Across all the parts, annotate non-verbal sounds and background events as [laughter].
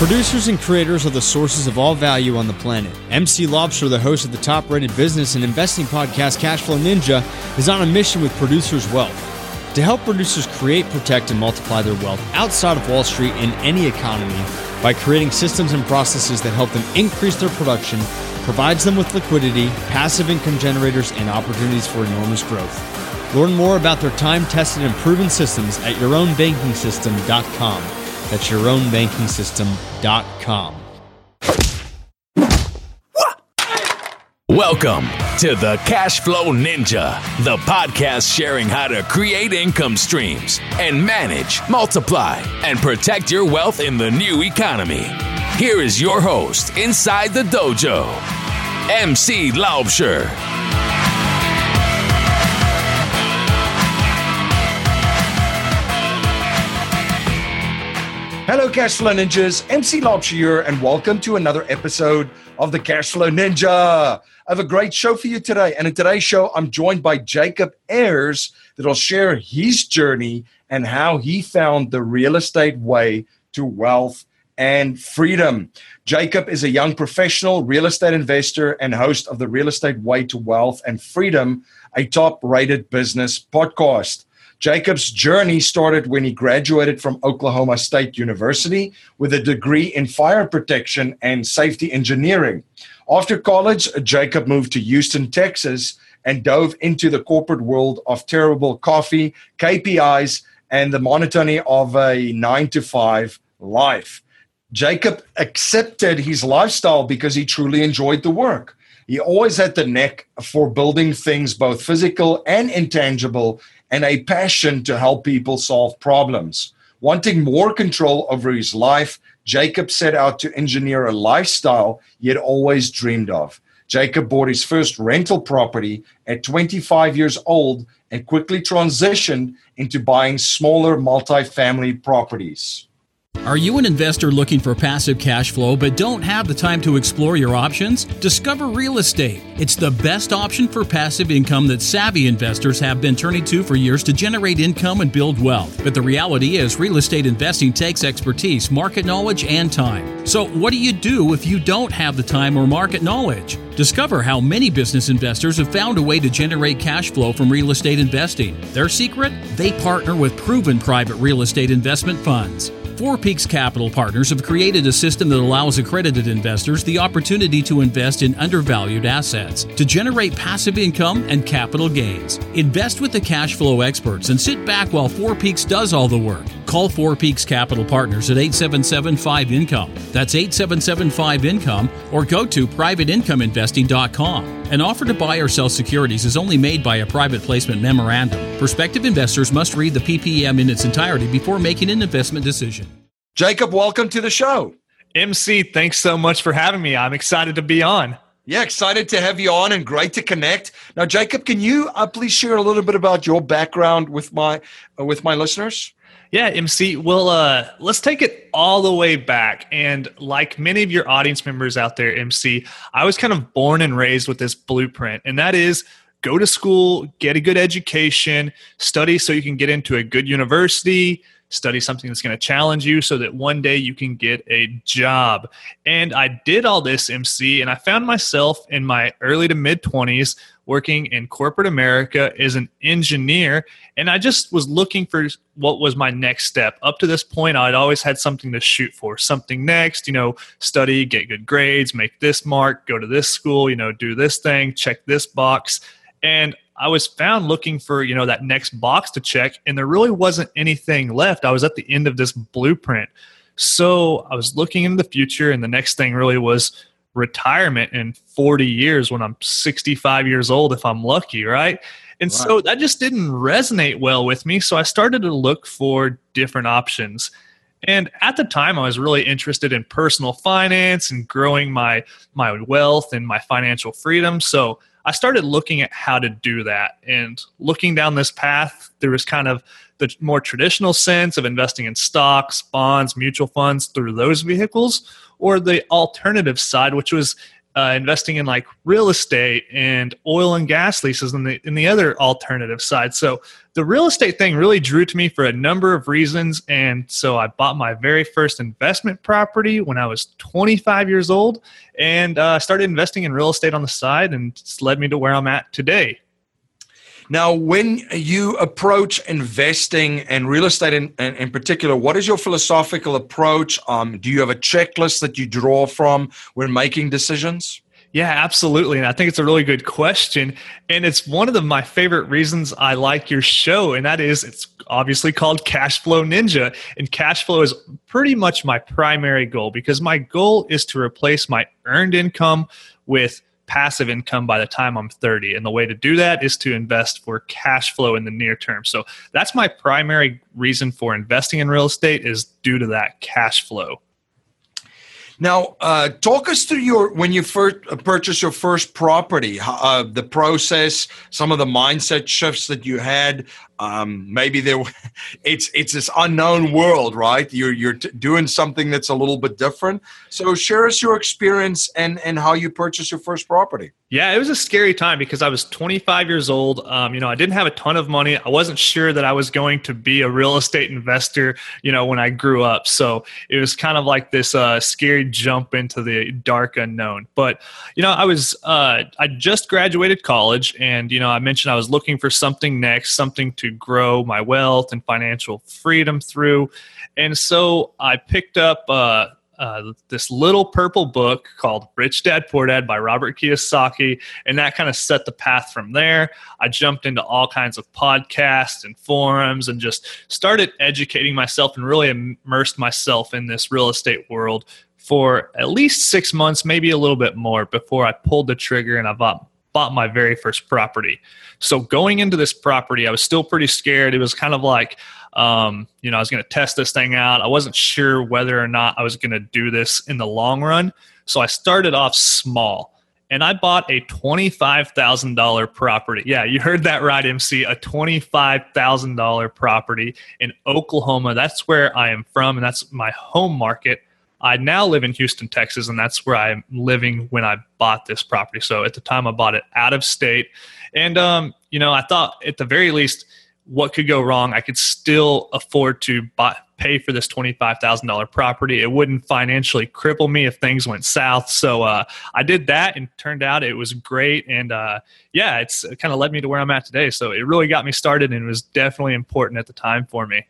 Producers and creators are the sources of all value on the planet. MC Laubscher, the host of the top rated business and investing podcast Cashflow Ninja, is on a mission with Producers Wealth to help producers create, protect, and multiply their wealth outside of Wall Street in any economy by creating systems and processes that help them increase their production, provides them with liquidity, passive income generators, and opportunities for enormous growth. Learn more about their time tested and proven systems at yourownbankingsystem.com. That's yourownbankingsystem.com. Welcome to the Cash Flow Ninja, the podcast sharing how to create income streams and manage, multiply, and protect your wealth in the new economy. Here is your host inside the dojo, MC Laubscher. Hello, Cashflow Ninjas. MC Laubscher here, and welcome to another episode of the Cashflow Ninja. I have a great show for you today. And in today's show, I'm joined by Jacob Ayers that'll share his journey and how he found the real estate way to wealth and freedom. Jacob is a young professional real estate investor and host of the Real Estate Way to Wealth and Freedom, a top rated business podcast. Jacob's journey started when he graduated from Oklahoma State University with a degree in fire protection and safety engineering. After college, Jacob moved to Houston, Texas, and dove into the corporate world of terrible coffee, KPIs, and the monotony of a nine to five life. Jacob accepted his lifestyle because he truly enjoyed the work. He always had the knack for building things, both physical and intangible, and a passion to help people solve problems. Wanting more control over his life, Jacob set out to engineer a lifestyle he had always dreamed of. Jacob bought his first rental property at 25 years old and quickly transitioned into buying smaller multifamily properties. Are you an investor looking for passive cash flow but don't have the time to explore your options? Discover real estate. It's the best option for passive income that savvy investors have been turning to for years to generate income and build wealth. But the reality is, real estate investing takes expertise, market knowledge, and time. So, what do you do if you don't have the time or market knowledge? Discover how many business investors have found a way to generate cash flow from real estate investing. Their secret? They partner with proven private real estate investment funds. Four Peaks Capital Partners have created a system that allows accredited investors the opportunity to invest in undervalued assets to generate passive income and capital gains. Invest with the cash flow experts and sit back while Four Peaks does all the work. Call Four Peaks Capital Partners at 877 5 Income. That's 877 5 Income or go to privateincomeinvesting.com. An offer to buy or sell securities is only made by a private placement memorandum. Prospective investors must read the PPM in its entirety before making an investment decision. Jacob, welcome to the show. MC, thanks so much for having me. I'm excited to be on. Yeah, excited to have you on and great to connect. Now, Jacob, can you uh, please share a little bit about your background with my uh, with my listeners? Yeah, MC. Well, uh, let's take it all the way back. And like many of your audience members out there, MC, I was kind of born and raised with this blueprint, and that is go to school, get a good education, study so you can get into a good university, study something that's going to challenge you so that one day you can get a job. And I did all this, MC, and I found myself in my early to mid 20s working in corporate America as an engineer. And I just was looking for what was my next step. Up to this point, I'd always had something to shoot for, something next, you know, study, get good grades, make this mark, go to this school, you know, do this thing, check this box. And I was found looking for, you know, that next box to check, and there really wasn't anything left. I was at the end of this blueprint. So I was looking into the future, and the next thing really was retirement in 40 years when I'm 65 years old, if I'm lucky, right? And so that just didn't resonate well with me. So I started to look for different options. And at the time, I was really interested in personal finance and growing my my wealth and my financial freedom. So I started looking at how to do that and looking down this path. There was kind of the more traditional sense of investing in stocks, bonds, mutual funds through those vehicles, or the alternative side, which was uh, investing in like real estate and oil and gas leases and the in the other alternative side. So the real estate thing really drew to me for a number of reasons, and so I bought my very first investment property when I was 25 years old, and uh, started investing in real estate on the side, and it's led me to where I'm at today. Now, when you approach investing and real estate in, in, in, particular, what is your philosophical approach? Um, do you have a checklist that you draw from when making decisions? Yeah, absolutely. And I think it's a really good question. And it's one of the, my favorite reasons I like your show. And that is it's obviously called Cash Flow Ninja. And cash flow is pretty much my primary goal because my goal is to replace my earned income with passive income by the time I'm 30. And the way to do that is to invest for cash flow in the near term. So that's my primary reason for investing in real estate is due to that cash flow. Now, uh, talk us through your when you first uh, purchased your first property, uh, the process, some of the mindset shifts that you had. Um, maybe there, [laughs] it's it's this unknown world, right? You're you're t- doing something that's a little bit different. So, share us your experience and and how you purchased your first property. Yeah, it was a scary time because I was 25 years old. Um, you know, I didn't have a ton of money. I wasn't sure that I was going to be a real estate investor. You know, when I grew up, so it was kind of like this uh, scary jump into the dark unknown. But you know, I was uh, I just graduated college, and you know, I mentioned I was looking for something next, something to grow my wealth and financial freedom through, and so I picked up. Uh, uh, this little purple book called Rich Dad Poor Dad by Robert Kiyosaki, and that kind of set the path from there. I jumped into all kinds of podcasts and forums and just started educating myself and really immersed myself in this real estate world for at least six months, maybe a little bit more, before I pulled the trigger and I bought bought my very first property. So going into this property, I was still pretty scared. It was kind of like um, you know, I was going to test this thing out. I wasn't sure whether or not I was going to do this in the long run. So I started off small and I bought a $25,000 property. Yeah, you heard that right, MC. A $25,000 property in Oklahoma. That's where I am from, and that's my home market. I now live in Houston, Texas, and that's where I'm living when I bought this property. So at the time, I bought it out of state. And, um, you know, I thought at the very least, what could go wrong? I could still afford to buy, pay for this $25,000 property. It wouldn't financially cripple me if things went south. So uh, I did that and turned out it was great. And uh, yeah, it's it kind of led me to where I'm at today. So it really got me started and was definitely important at the time for me.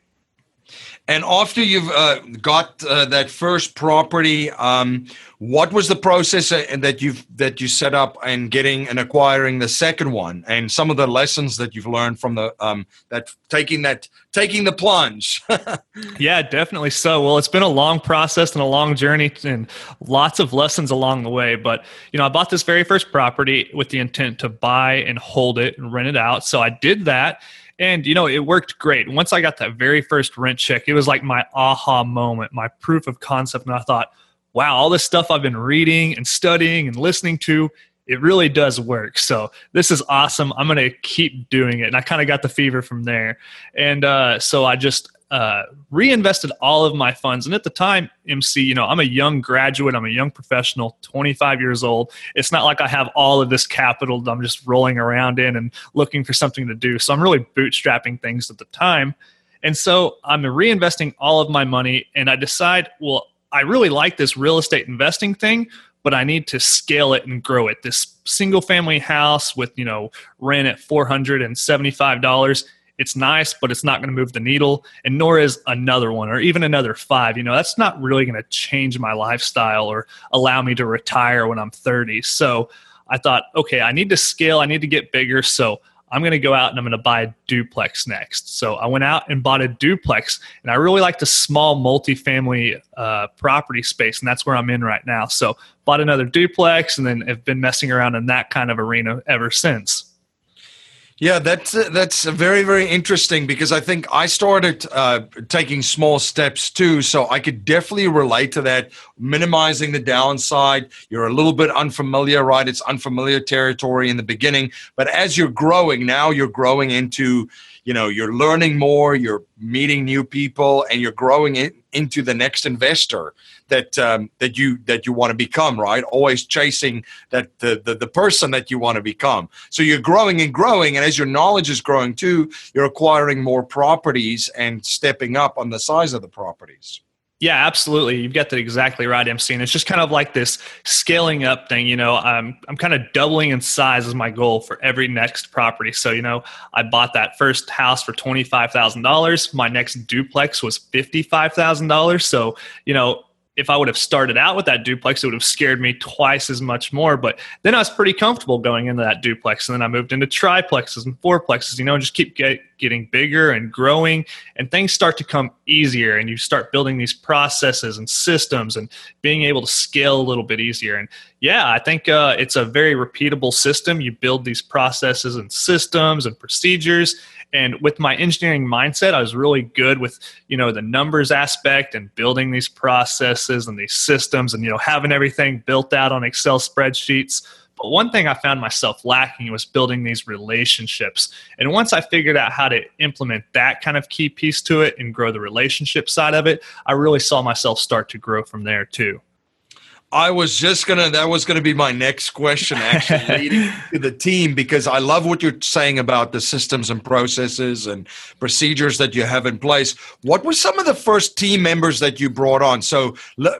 And after you've uh, got uh, that first property, um, what was the process uh, that you've that you set up and getting and acquiring the second one, and some of the lessons that you've learned from the um, that taking that taking the plunge? [laughs] yeah, definitely so. Well, it's been a long process and a long journey, and lots of lessons along the way. But you know, I bought this very first property with the intent to buy and hold it and rent it out. So I did that and, you know, it worked great. Once I got that very first rent check, it was like my aha moment, my proof of concept. And I thought, wow, all this stuff I've been reading and studying and listening to, it really does work. So this is awesome. I'm going to keep doing it. And I kind of got the fever from there. And uh, so I just uh, reinvested all of my funds. And at the time, MC, you know, I'm a young graduate, I'm a young professional, 25 years old. It's not like I have all of this capital that I'm just rolling around in and looking for something to do. So I'm really bootstrapping things at the time. And so I'm reinvesting all of my money, and I decide, well, I really like this real estate investing thing, but I need to scale it and grow it. This single family house with, you know, rent at $475 it's nice, but it's not going to move the needle, and nor is another one or even another five. You know, that's not really going to change my lifestyle or allow me to retire when I'm 30. So I thought, okay, I need to scale, I need to get bigger. So I'm going to go out and I'm going to buy a duplex next. So I went out and bought a duplex, and I really like the small multifamily uh, property space, and that's where I'm in right now. So bought another duplex, and then have been messing around in that kind of arena ever since. Yeah, that's uh, that's very very interesting because I think I started uh, taking small steps too, so I could definitely relate to that. Minimizing the downside, you're a little bit unfamiliar, right? It's unfamiliar territory in the beginning, but as you're growing, now you're growing into, you know, you're learning more, you're meeting new people and you're growing it into the next investor that um, that you that you want to become right always chasing that the, the the person that you want to become so you're growing and growing and as your knowledge is growing too you're acquiring more properties and stepping up on the size of the properties yeah, absolutely. You've got that exactly right, MC. And it's just kind of like this scaling up thing. You know, I'm I'm kind of doubling in size as my goal for every next property. So, you know, I bought that first house for twenty five thousand dollars. My next duplex was fifty five thousand dollars. So, you know, if I would have started out with that duplex, it would have scared me twice as much more. But then I was pretty comfortable going into that duplex. And then I moved into triplexes and fourplexes, you know, and just keep get, getting bigger and growing. And things start to come easier. And you start building these processes and systems and being able to scale a little bit easier. And yeah, I think uh, it's a very repeatable system. You build these processes and systems and procedures and with my engineering mindset, I was really good with, you know, the numbers aspect and building these processes and these systems and, you know, having everything built out on Excel spreadsheets. But one thing I found myself lacking was building these relationships. And once I figured out how to implement that kind of key piece to it and grow the relationship side of it, I really saw myself start to grow from there too. I was just gonna. That was gonna be my next question, actually, [laughs] leading to the team because I love what you're saying about the systems and processes and procedures that you have in place. What were some of the first team members that you brought on? So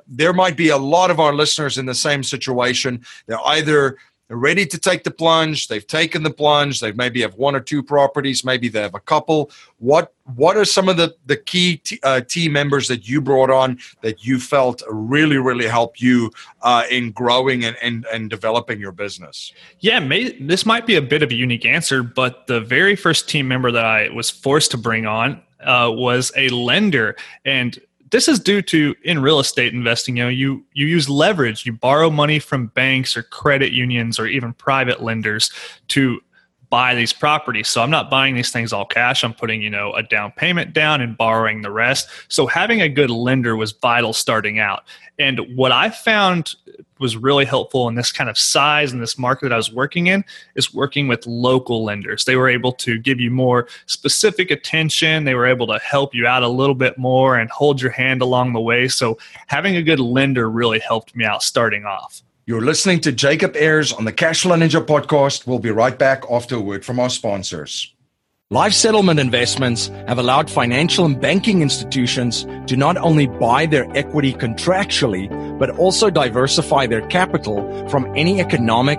there might be a lot of our listeners in the same situation. They're either they're ready to take the plunge. They've taken the plunge. They maybe have one or two properties. Maybe they have a couple. What What are some of the the key t- uh, team members that you brought on that you felt really really helped you uh, in growing and, and and developing your business? Yeah, may, this might be a bit of a unique answer, but the very first team member that I was forced to bring on uh, was a lender, and this is due to in real estate investing you know you you use leverage you borrow money from banks or credit unions or even private lenders to buy these properties so i'm not buying these things all cash i'm putting you know a down payment down and borrowing the rest so having a good lender was vital starting out and what i found was really helpful in this kind of size and this market that I was working in is working with local lenders. They were able to give you more specific attention. They were able to help you out a little bit more and hold your hand along the way. So having a good lender really helped me out starting off. You're listening to Jacob Ayers on the Cashflow Ninja podcast. We'll be right back after a word from our sponsors. Life settlement investments have allowed financial and banking institutions to not only buy their equity contractually, but also diversify their capital from any economic,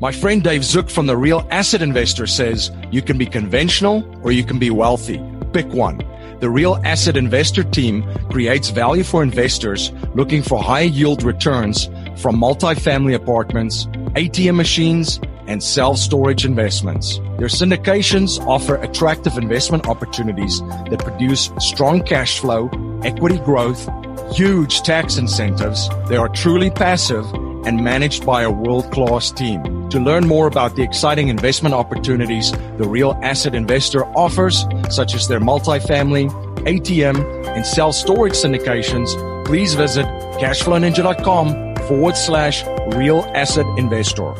My friend Dave Zook from the Real Asset Investor says you can be conventional or you can be wealthy. Pick one. The Real Asset Investor team creates value for investors looking for high yield returns from multifamily apartments, ATM machines, and self-storage investments. Their syndications offer attractive investment opportunities that produce strong cash flow, equity growth, huge tax incentives. They are truly passive and managed by a world-class team. To learn more about the exciting investment opportunities the real asset investor offers, such as their multifamily, ATM, and self-storage syndications, please visit cashflowninja.com forward slash real asset investor.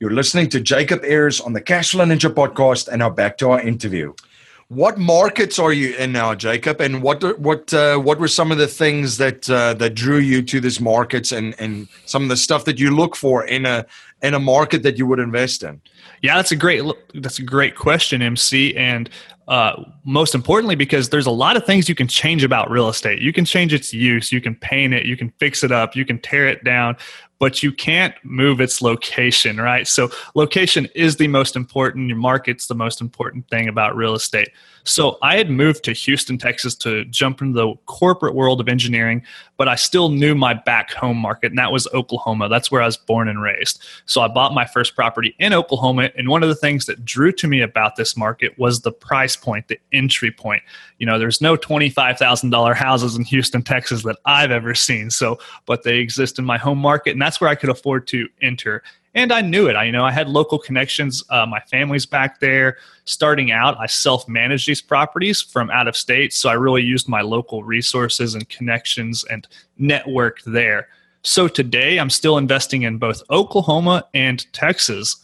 You're listening to Jacob Ayers on the Cashflow Ninja podcast, and now back to our interview. What markets are you in now, Jacob? And what what uh, what were some of the things that uh, that drew you to these markets, and and some of the stuff that you look for in a in a market that you would invest in? Yeah, that's a great that's a great question, MC. And uh, most importantly, because there's a lot of things you can change about real estate. You can change its use, you can paint it, you can fix it up, you can tear it down, but you can't move its location, right? So location is the most important. Your market's the most important thing about real estate. So I had moved to Houston, Texas to jump into the corporate world of engineering, but I still knew my back home market, and that was Oklahoma. That's where I was born and raised. So I bought my first property in Oklahoma. And one of the things that drew to me about this market was the price point, the entry point. You know, there's no $25,000 houses in Houston, Texas that I've ever seen. So, but they exist in my home market, and that's where I could afford to enter and I knew it. I you know I had local connections. Uh, my family's back there. Starting out, I self-managed these properties from out of state, so I really used my local resources and connections and network there. So today, I'm still investing in both Oklahoma and Texas.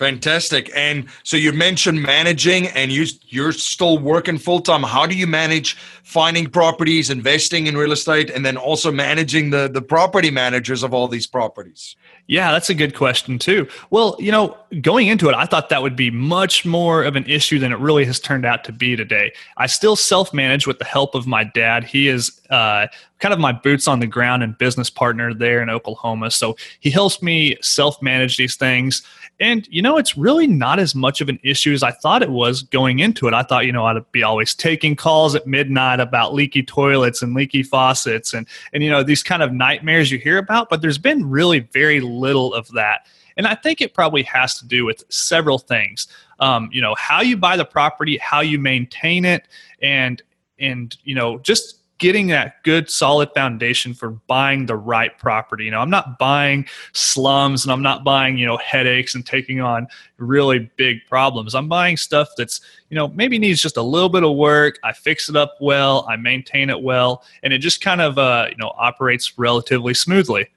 Fantastic. And so you mentioned managing and you you're still working full time. How do you manage finding properties, investing in real estate and then also managing the the property managers of all these properties? Yeah, that's a good question too. Well, you know, going into it, I thought that would be much more of an issue than it really has turned out to be today. I still self manage with the help of my dad. He is uh, kind of my boots on the ground and business partner there in Oklahoma. So he helps me self manage these things. And, you know, it's really not as much of an issue as I thought it was going into it. I thought, you know, I'd be always taking calls at midnight about leaky toilets and leaky faucets and, and, you know, these kind of nightmares you hear about. But there's been really very little of that. And I think it probably has to do with several things. Um, you know, how you buy the property, how you maintain it, and, and, you know, just getting that good solid foundation for buying the right property. You know, I'm not buying slums and I'm not buying, you know, headaches and taking on really big problems. I'm buying stuff that's, you know, maybe needs just a little bit of work. I fix it up well, I maintain it well, and it just kind of uh, you know, operates relatively smoothly.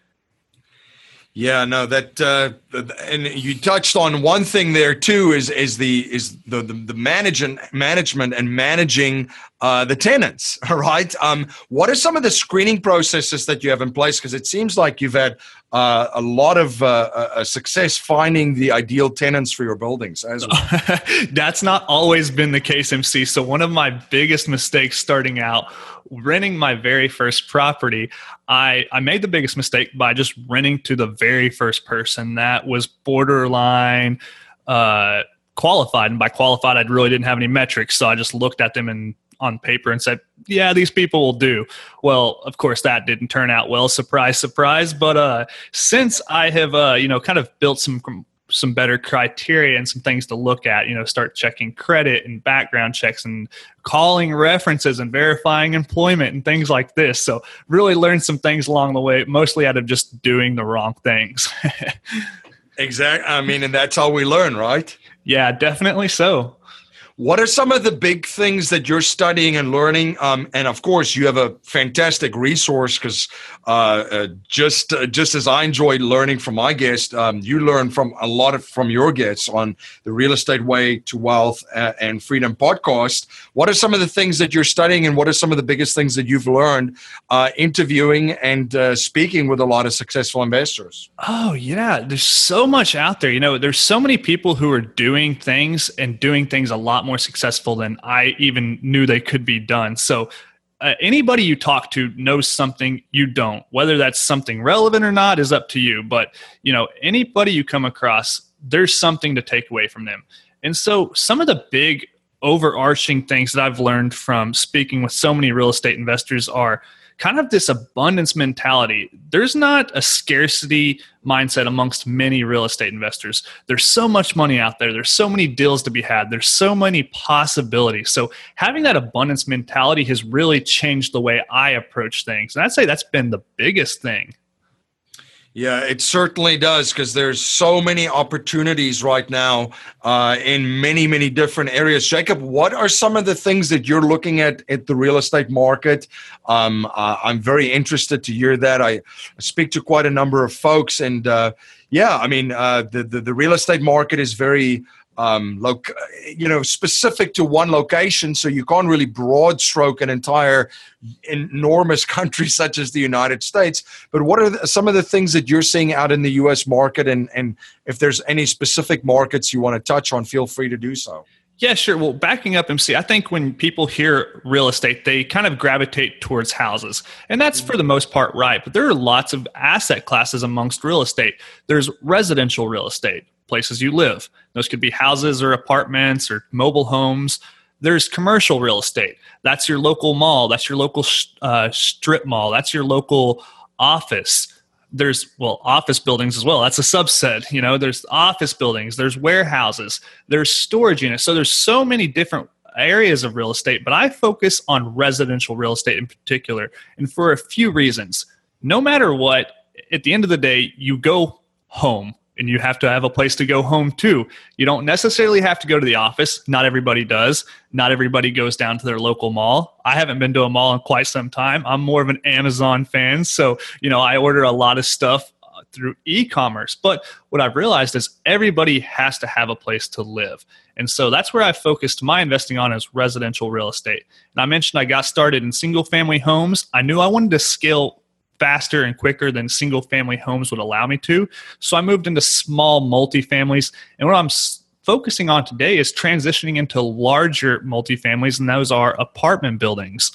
Yeah, no, that uh, and you touched on one thing there too is is the is the the, the management management and managing uh, the tenants. [laughs] All right, um, what are some of the screening processes that you have in place? Because it seems like you've had uh, a lot of uh, success finding the ideal tenants for your buildings as [laughs] well. That's not always been the case, MC. So one of my biggest mistakes starting out renting my very first property, I, I made the biggest mistake by just renting to the very first person that was borderline uh, qualified. And by qualified, I really didn't have any metrics. So I just looked at them and on paper and said, "Yeah, these people will do." Well, of course, that didn't turn out well. Surprise, surprise. But uh, since I have, uh, you know, kind of built some some better criteria and some things to look at. You know, start checking credit and background checks and calling references and verifying employment and things like this. So, really learn some things along the way, mostly out of just doing the wrong things. [laughs] exactly. I mean, and that's how we learn, right? Yeah, definitely so. What are some of the big things that you're studying and learning? Um, and of course, you have a fantastic resource because uh, uh, just uh, just as I enjoyed learning from my guests, um, you learn from a lot of from your guests on the Real Estate Way to Wealth uh, and Freedom podcast. What are some of the things that you're studying, and what are some of the biggest things that you've learned uh, interviewing and uh, speaking with a lot of successful investors? Oh yeah, there's so much out there. You know, there's so many people who are doing things and doing things a lot more successful than I even knew they could be done. So, uh, anybody you talk to knows something you don't. Whether that's something relevant or not is up to you. But you know, anybody you come across, there's something to take away from them. And so, some of the big overarching things that I've learned from speaking with so many real estate investors are kind of this abundance mentality. There's not a scarcity mindset amongst many real estate investors. There's so much money out there, there's so many deals to be had, there's so many possibilities. So, having that abundance mentality has really changed the way I approach things. And I'd say that's been the biggest thing. Yeah, it certainly does because there's so many opportunities right now uh, in many, many different areas. Jacob, what are some of the things that you're looking at at the real estate market? Um, uh, I'm very interested to hear that. I speak to quite a number of folks, and uh, yeah, I mean, uh, the, the the real estate market is very um, loc- you know, specific to one location. So you can't really broad stroke an entire enormous [laughs] country such as the United States. But what are the, some of the things that you're seeing out in the U.S. market, and and if there's any specific markets you want to touch on, feel free to do so. Yeah, sure. Well, backing up MC, I think when people hear real estate, they kind of gravitate towards houses. And that's for the most part right. But there are lots of asset classes amongst real estate. There's residential real estate, places you live. Those could be houses or apartments or mobile homes. There's commercial real estate. That's your local mall. That's your local uh, strip mall. That's your local office there's well office buildings as well. That's a subset you know there's office buildings there's warehouses there's storage units. So there's so many different areas of real estate but i focus on residential real estate in particular and for a few reasons. No matter what at the end of the day you go home and you have to have a place to go home too. You don't necessarily have to go to the office. Not everybody does. Not everybody goes down to their local mall. I haven't been to a mall in quite some time. I'm more of an Amazon fan, so you know I order a lot of stuff uh, through e-commerce. But what I've realized is everybody has to have a place to live. And so that's where I focused my investing on is residential real estate. And I mentioned I got started in single family homes. I knew I wanted to scale faster and quicker than single family homes would allow me to. So I moved into small multifamilies. And what I'm focusing on today is transitioning into larger multifamilies, and those are apartment buildings.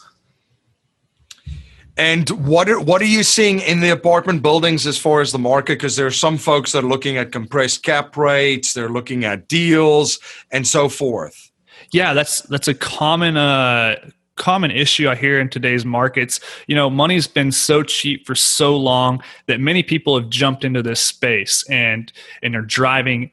And what are, what are you seeing in the apartment buildings as far as the market? Because there are some folks that are looking at compressed cap rates, they're looking at deals, and so forth. Yeah, that's that's a common uh, common issue I hear in today's markets. You know, money's been so cheap for so long that many people have jumped into this space and and are driving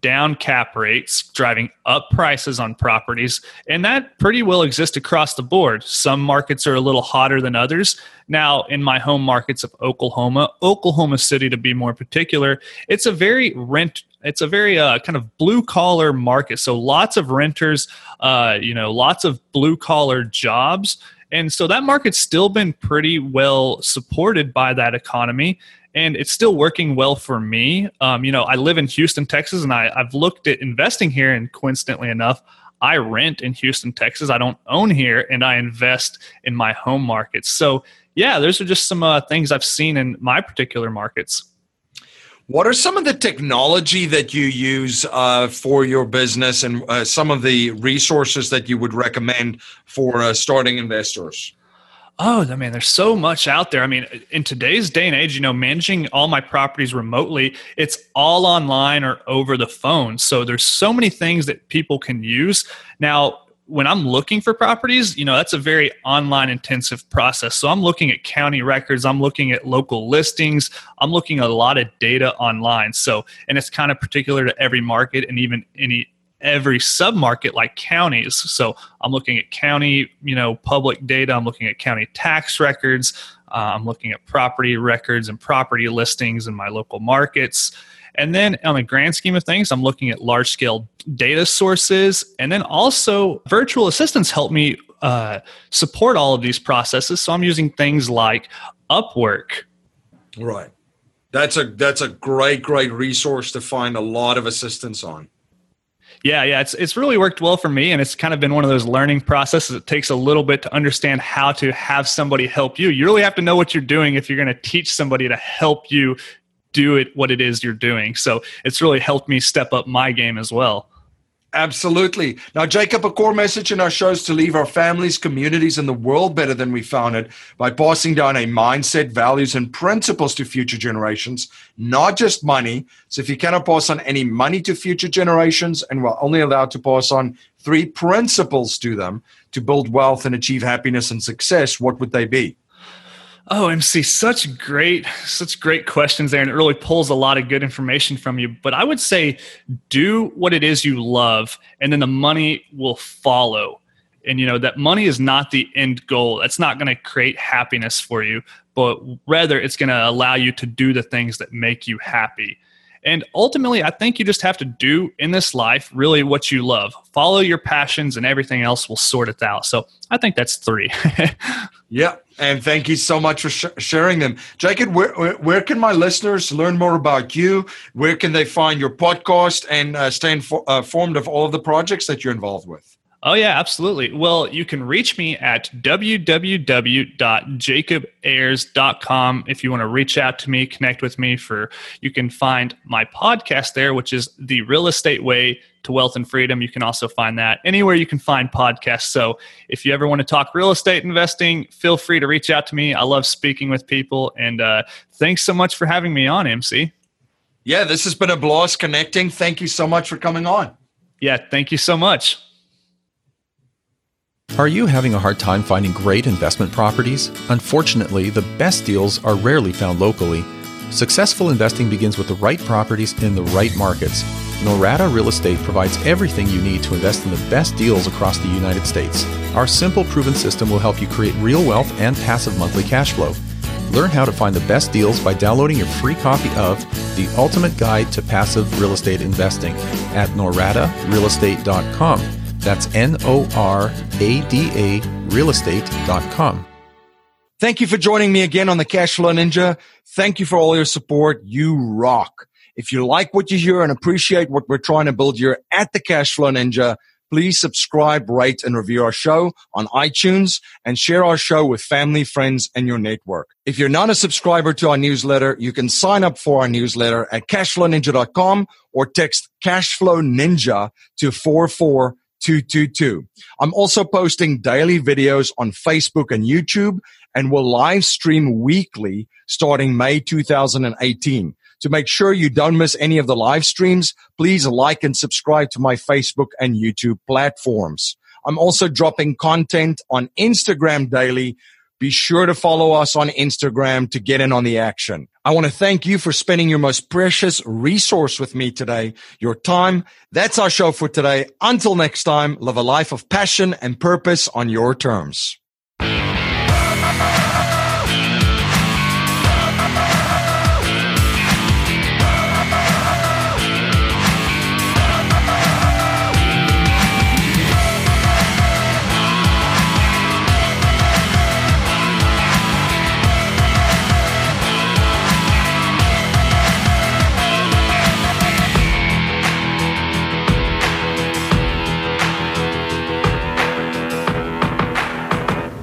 down cap rates, driving up prices on properties, and that pretty well exists across the board. Some markets are a little hotter than others. Now, in my home markets of Oklahoma, Oklahoma City to be more particular, it's a very rent it's a very uh, kind of blue collar market. So lots of renters, uh, you know, lots of blue collar jobs. And so that market's still been pretty well supported by that economy. And it's still working well for me. Um, you know, I live in Houston, Texas, and I, I've looked at investing here, and coincidentally enough, I rent in Houston, Texas. I don't own here, and I invest in my home markets. So, yeah, those are just some uh, things I've seen in my particular markets. What are some of the technology that you use uh, for your business and uh, some of the resources that you would recommend for uh, starting investors? Oh, I mean, there's so much out there. I mean, in today's day and age, you know, managing all my properties remotely, it's all online or over the phone. So there's so many things that people can use. Now, when I'm looking for properties, you know, that's a very online intensive process. So I'm looking at county records, I'm looking at local listings, I'm looking at a lot of data online. So, and it's kind of particular to every market and even any every submarket like counties. So I'm looking at county, you know, public data, I'm looking at county tax records, uh, I'm looking at property records and property listings in my local markets. And then on the grand scheme of things, I'm looking at large scale data sources. And then also, virtual assistants help me uh, support all of these processes. So I'm using things like Upwork. Right. That's a that's a great great resource to find a lot of assistance on. Yeah, yeah, it's it's really worked well for me, and it's kind of been one of those learning processes. It takes a little bit to understand how to have somebody help you. You really have to know what you're doing if you're going to teach somebody to help you do it what it is you're doing. So it's really helped me step up my game as well. Absolutely. Now, Jacob, a core message in our show is to leave our families, communities, and the world better than we found it by passing down a mindset, values, and principles to future generations, not just money. So, if you cannot pass on any money to future generations and we're only allowed to pass on three principles to them to build wealth and achieve happiness and success, what would they be? Oh, MC, such great, such great questions there, and it really pulls a lot of good information from you. But I would say do what it is you love, and then the money will follow. And you know that money is not the end goal. That's not going to create happiness for you, but rather it's going to allow you to do the things that make you happy. And ultimately, I think you just have to do in this life really what you love. Follow your passions, and everything else will sort it out. So I think that's three. [laughs] yeah. And thank you so much for sh- sharing them. Jacob, where, where, can my listeners learn more about you? Where can they find your podcast and uh, stay info- uh, informed of all of the projects that you're involved with? Oh, yeah, absolutely. Well, you can reach me at www.jacobayers.com if you want to reach out to me, connect with me for you can find my podcast there, which is The Real Estate Way to Wealth and Freedom. You can also find that anywhere you can find podcasts. So if you ever want to talk real estate investing, feel free to reach out to me. I love speaking with people. And uh, thanks so much for having me on, MC. Yeah, this has been a blast connecting. Thank you so much for coming on. Yeah, thank you so much. Are you having a hard time finding great investment properties? Unfortunately, the best deals are rarely found locally. Successful investing begins with the right properties in the right markets. Norada Real Estate provides everything you need to invest in the best deals across the United States. Our simple, proven system will help you create real wealth and passive monthly cash flow. Learn how to find the best deals by downloading your free copy of The Ultimate Guide to Passive Real Estate Investing at noradarealestate.com. That's N O R A D A realestate.com. Thank you for joining me again on the Cashflow Ninja. Thank you for all your support. You rock. If you like what you hear and appreciate what we're trying to build here at the Cashflow Ninja, please subscribe, rate, and review our show on iTunes and share our show with family, friends, and your network. If you're not a subscriber to our newsletter, you can sign up for our newsletter at cashflowninja.com or text Cashflow Ninja to 44 222. I'm also posting daily videos on Facebook and YouTube and will live stream weekly starting May 2018. To make sure you don't miss any of the live streams, please like and subscribe to my Facebook and YouTube platforms. I'm also dropping content on Instagram daily be sure to follow us on Instagram to get in on the action. I want to thank you for spending your most precious resource with me today, your time. That's our show for today. Until next time, live a life of passion and purpose on your terms.